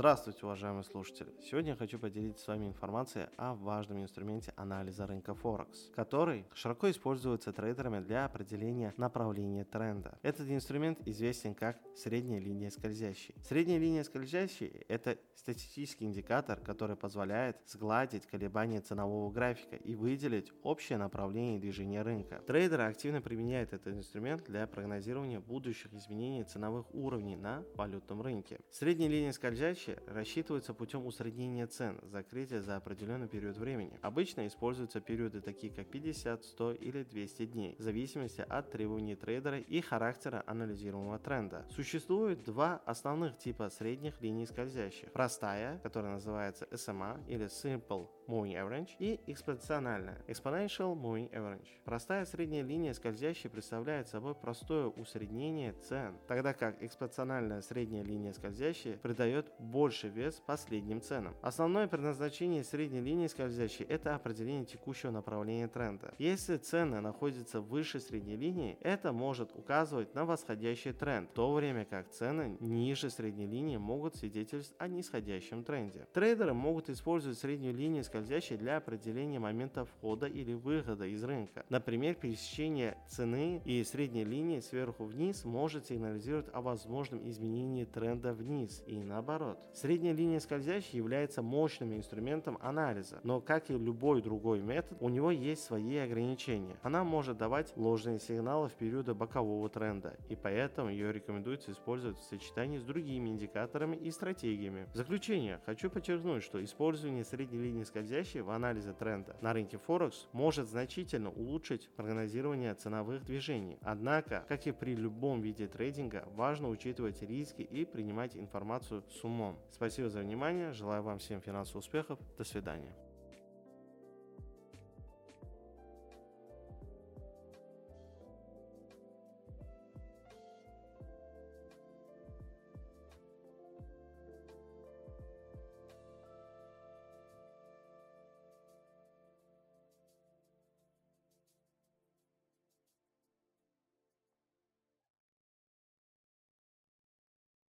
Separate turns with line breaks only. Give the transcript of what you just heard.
Здравствуйте, уважаемые слушатели! Сегодня я хочу поделиться с вами информацией о важном инструменте анализа рынка Форекс, который широко используется трейдерами для определения направления тренда. Этот инструмент известен как средняя линия скользящей. Средняя линия скользящей – это статистический индикатор, который позволяет сгладить колебания ценового графика и выделить общее направление движения рынка. Трейдеры активно применяют этот инструмент для прогнозирования будущих изменений ценовых уровней на валютном рынке. Средняя линия скользящей Задачи рассчитываются путем усреднения цен, закрытия за определенный период времени. Обычно используются периоды такие как 50, 100 или 200 дней, в зависимости от требований трейдера и характера анализируемого тренда. Существует два основных типа средних линий скользящих. Простая, которая называется SMA или Simple Moving Average и экспоненциальная Exponential Moving Average. Простая средняя линия скользящая представляет собой простое усреднение цен, тогда как экспоненциальная средняя линия скользящая придает больше вес последним ценам. Основное предназначение средней линии скользящей – это определение текущего направления тренда. Если цены находятся выше средней линии, это может указывать на восходящий тренд, в то время как цены ниже средней линии могут свидетельствовать о нисходящем тренде. Трейдеры могут использовать среднюю линию скользящей для определения момента входа или выхода из рынка. Например, пересечение цены и средней линии сверху вниз может сигнализировать о возможном изменении тренда вниз и наоборот. Средняя линия скользящей является мощным инструментом анализа, но как и любой другой метод, у него есть свои ограничения. Она может давать ложные сигналы в периоды бокового тренда, и поэтому ее рекомендуется использовать в сочетании с другими индикаторами и стратегиями. В заключение, хочу подчеркнуть, что использование средней линии скользящей в анализе тренда на рынке Форекс может значительно улучшить прогнозирование ценовых движений. Однако, как и при любом виде трейдинга, важно учитывать риски и принимать информацию с умом. Спасибо за внимание, желаю вам всем финансовых успехов, до свидания.